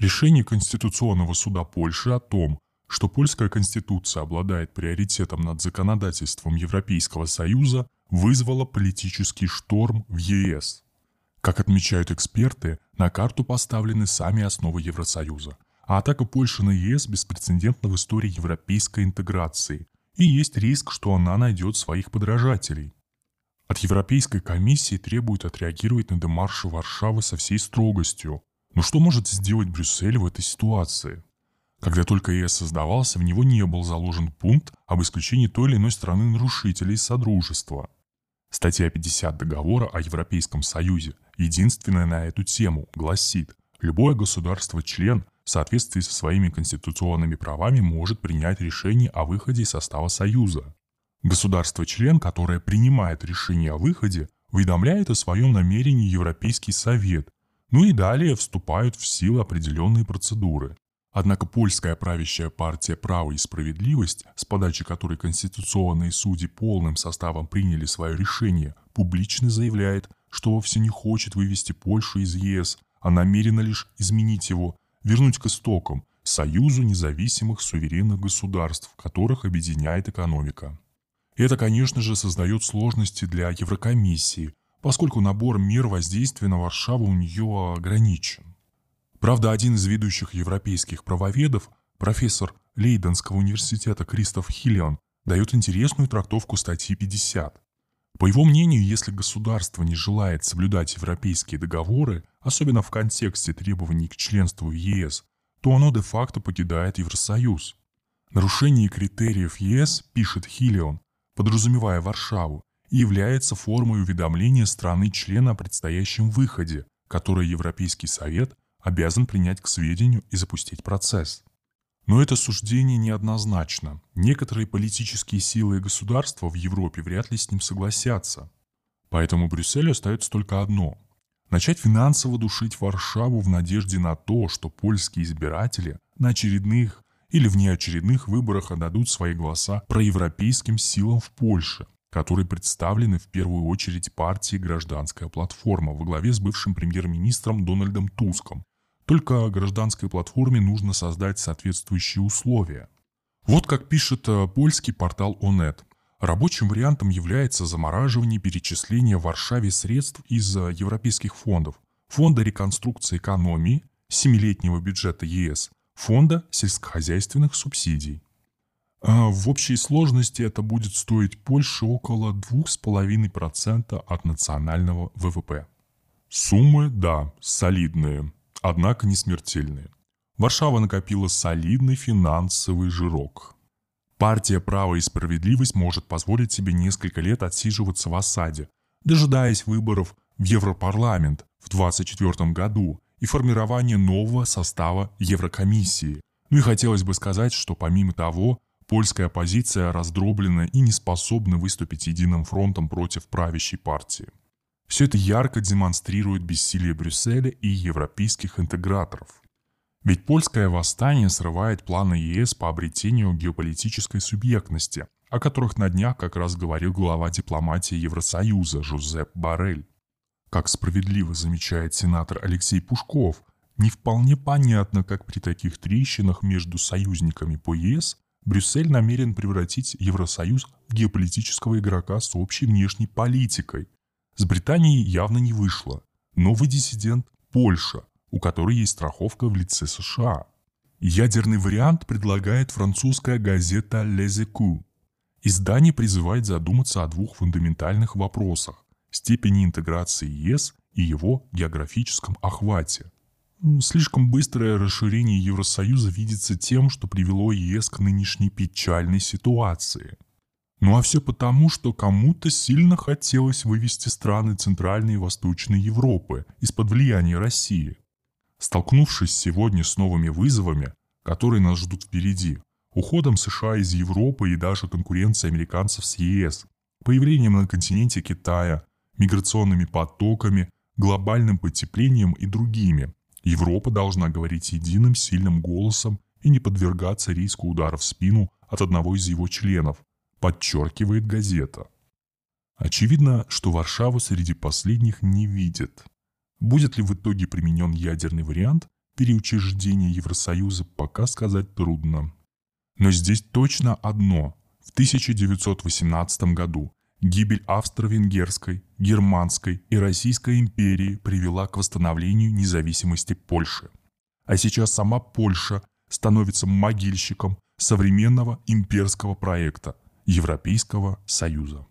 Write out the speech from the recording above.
Решение Конституционного суда Польши о том, что польская конституция обладает приоритетом над законодательством Европейского Союза, вызвало политический шторм в ЕС. Как отмечают эксперты, на карту поставлены сами основы Евросоюза, а атака Польши на ЕС беспрецедентна в истории европейской интеграции, и есть риск, что она найдет своих подражателей. От Европейской комиссии требуют отреагировать на демарши Варшавы со всей строгостью. Но что может сделать Брюссель в этой ситуации? Когда только ЕС создавался, в него не был заложен пункт об исключении той или иной страны нарушителей Содружества. Статья 50 договора о Европейском Союзе, единственная на эту тему, гласит, любое государство-член в соответствии со своими конституционными правами может принять решение о выходе из состава Союза. Государство-член, которое принимает решение о выходе, уведомляет о своем намерении Европейский Совет, ну и далее вступают в силу определенные процедуры. Однако польская правящая партия «Право и справедливость», с подачи которой конституционные судьи полным составом приняли свое решение, публично заявляет, что вовсе не хочет вывести Польшу из ЕС, а намерена лишь изменить его, вернуть к истокам, союзу независимых суверенных государств, которых объединяет экономика. Это, конечно же, создает сложности для Еврокомиссии, поскольку набор мер воздействия на Варшаву у нее ограничен. Правда, один из ведущих европейских правоведов, профессор Лейденского университета Кристоф Хиллиан, дает интересную трактовку статьи 50. По его мнению, если государство не желает соблюдать европейские договоры, особенно в контексте требований к членству в ЕС, то оно де-факто покидает Евросоюз. Нарушение критериев ЕС, пишет Хиллион, подразумевая Варшаву, является формой уведомления страны-члена о предстоящем выходе, которое Европейский Совет обязан принять к сведению и запустить процесс. Но это суждение неоднозначно. Некоторые политические силы и государства в Европе вряд ли с ним согласятся. Поэтому Брюсселю остается только одно – начать финансово душить Варшаву в надежде на то, что польские избиратели на очередных или внеочередных выборах отдадут свои голоса проевропейским силам в Польше, которые представлены в первую очередь партией «Гражданская платформа» во главе с бывшим премьер-министром Дональдом Туском, только гражданской платформе нужно создать соответствующие условия. Вот как пишет э, польский портал ОНЕТ. Рабочим вариантом является замораживание перечисления в Варшаве средств из э, европейских фондов, Фонда реконструкции экономии, семилетнего бюджета ЕС, Фонда сельскохозяйственных субсидий. А в общей сложности это будет стоить Польше около 2,5% от национального ВВП. Суммы, да, солидные, однако не смертельные. Варшава накопила солидный финансовый жирок. Партия «Право и справедливость» может позволить себе несколько лет отсиживаться в осаде, дожидаясь выборов в Европарламент в 2024 году и формирования нового состава Еврокомиссии. Ну и хотелось бы сказать, что помимо того, польская оппозиция раздроблена и не способна выступить единым фронтом против правящей партии. Все это ярко демонстрирует бессилие Брюсселя и европейских интеграторов. Ведь польское восстание срывает планы ЕС по обретению геополитической субъектности, о которых на днях как раз говорил глава дипломатии Евросоюза Жозеп Барель. Как справедливо замечает сенатор Алексей Пушков, не вполне понятно, как при таких трещинах между союзниками по ЕС Брюссель намерен превратить Евросоюз в геополитического игрока с общей внешней политикой, с Британией явно не вышло. Новый диссидент – Польша, у которой есть страховка в лице США. Ядерный вариант предлагает французская газета «Les Échos». Издание призывает задуматься о двух фундаментальных вопросах – степени интеграции ЕС и его географическом охвате. Слишком быстрое расширение Евросоюза видится тем, что привело ЕС к нынешней печальной ситуации – ну а все потому, что кому-то сильно хотелось вывести страны Центральной и Восточной Европы из-под влияния России. Столкнувшись сегодня с новыми вызовами, которые нас ждут впереди, уходом США из Европы и даже конкуренцией американцев с ЕС, появлением на континенте Китая, миграционными потоками, глобальным потеплением и другими, Европа должна говорить единым сильным голосом и не подвергаться риску удара в спину от одного из его членов, подчеркивает газета. Очевидно, что Варшаву среди последних не видит. Будет ли в итоге применен ядерный вариант, переучреждения Евросоюза пока сказать трудно. Но здесь точно одно. В 1918 году гибель Австро-Венгерской, Германской и Российской империи привела к восстановлению независимости Польши. А сейчас сама Польша становится могильщиком современного имперского проекта Европейского Союза.